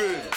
stupid.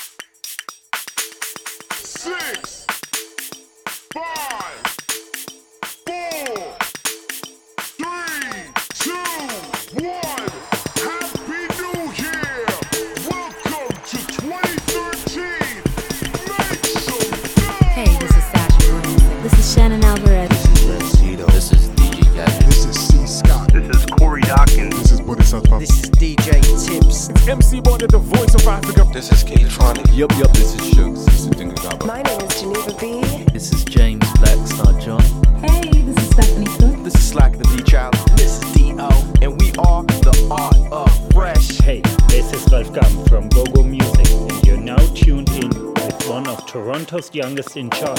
Youngest in charge,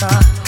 thought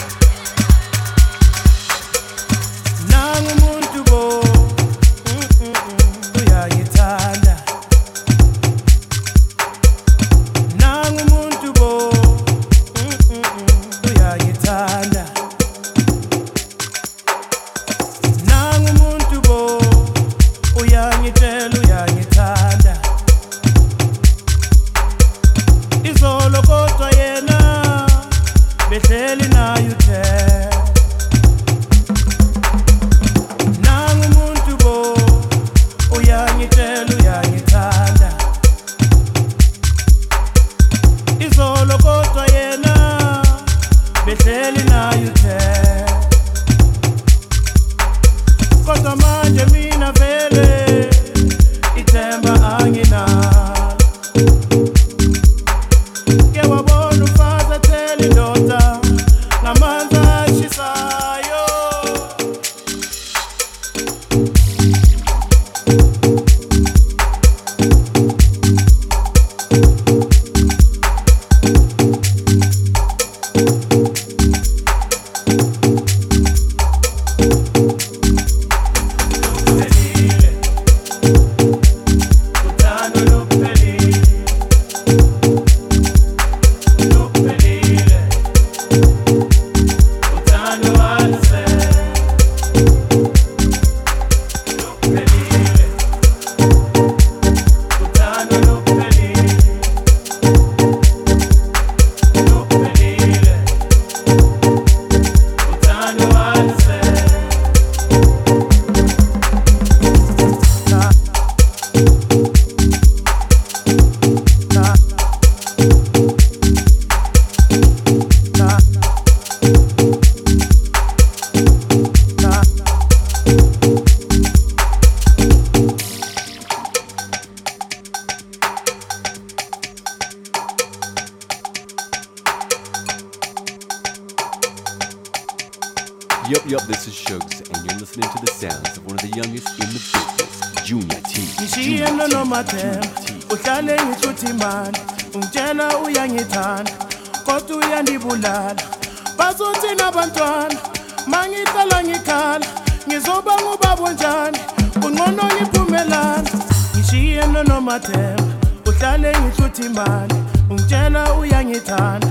uthi nabantwana mangihlala ngikhala ngizoba ngubabo njani ungcono ngiphumelana ngishiye nonomathemba uhlale ngihluthi imali ungitshela uyangithanda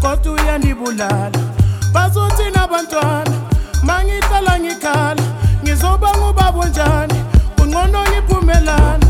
kodwa uyandibulala. Bazothi nabantwana mangihlala ngikhala ngizoba ngubabo njani ungcono ngiphumelana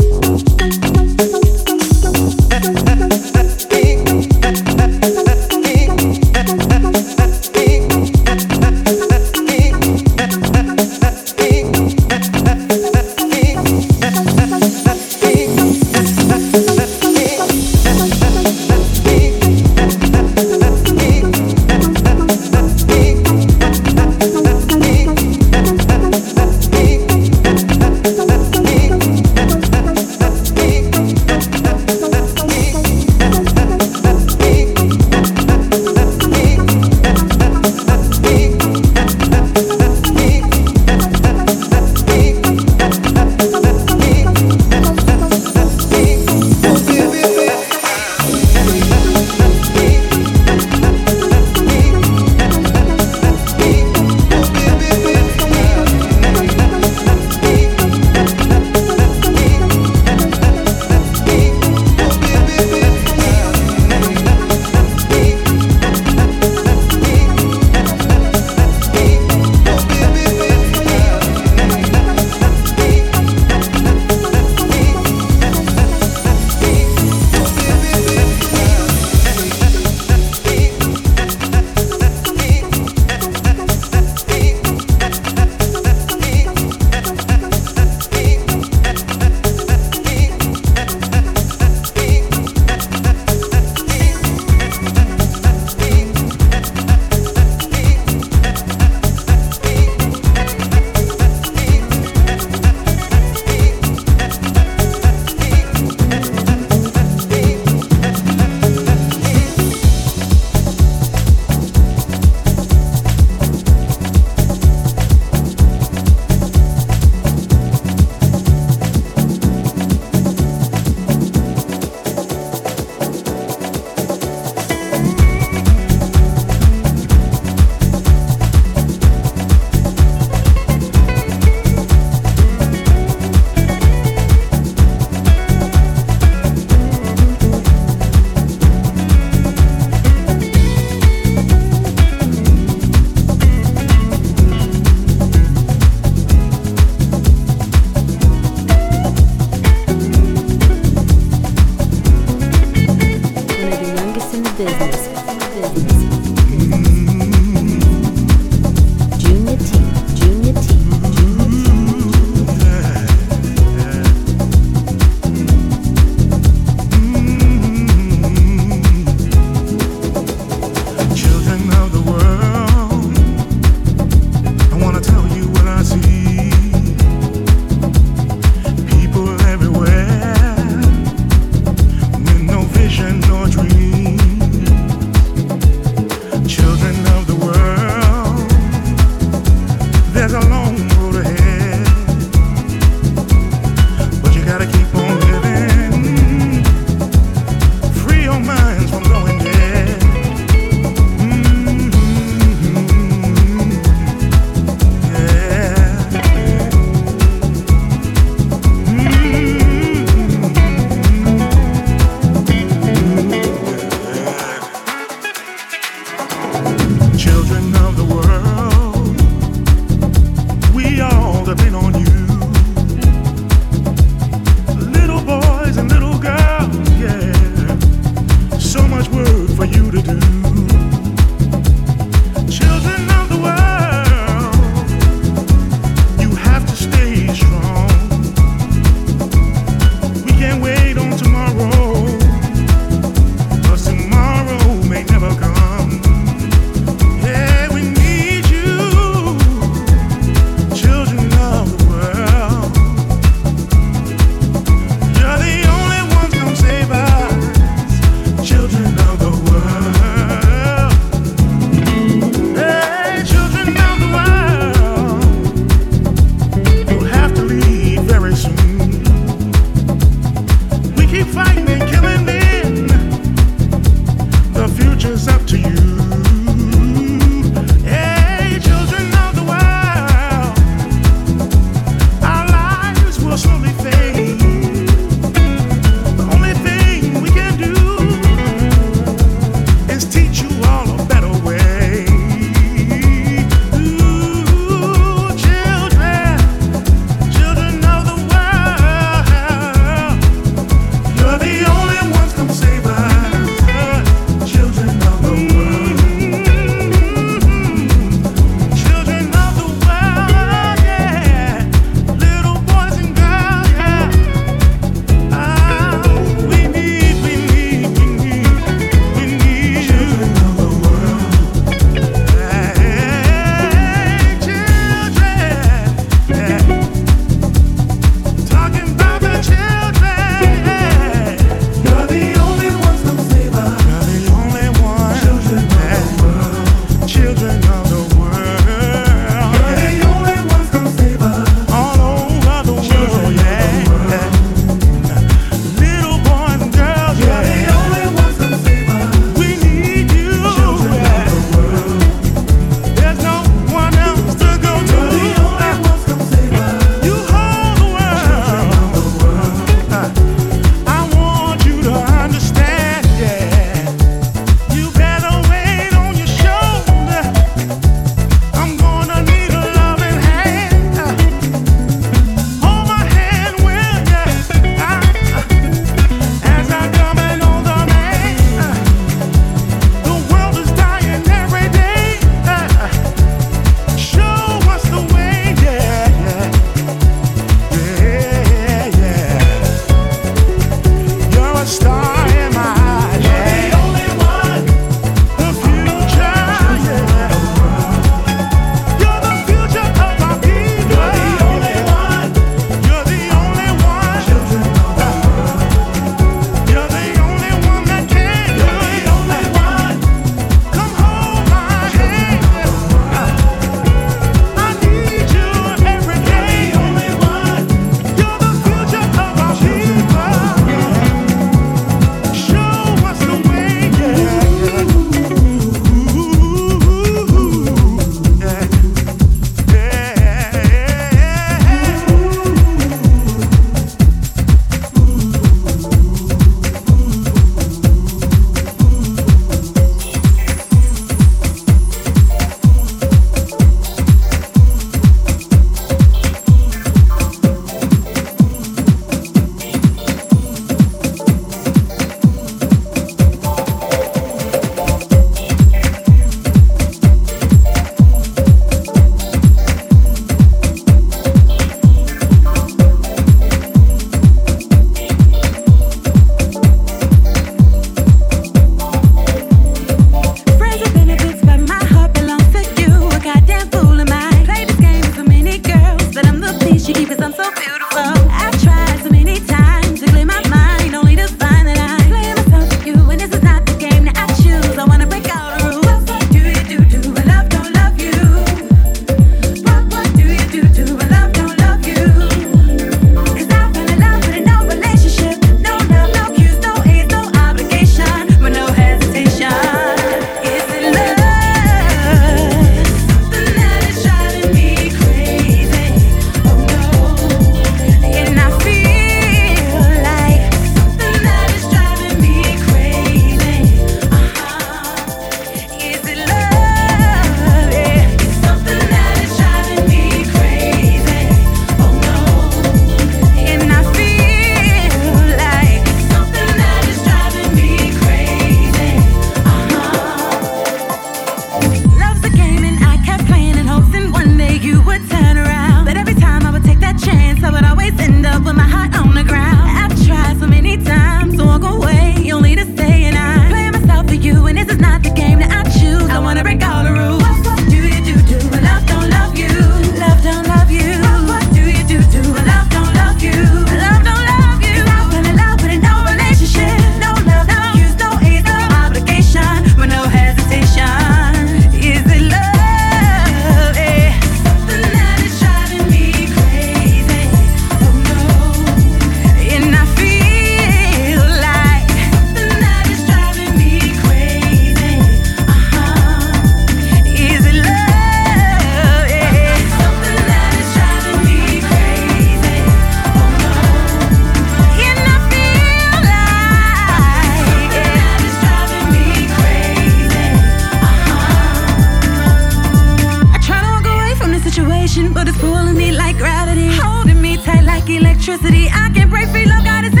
electricity. I can break free. Love got his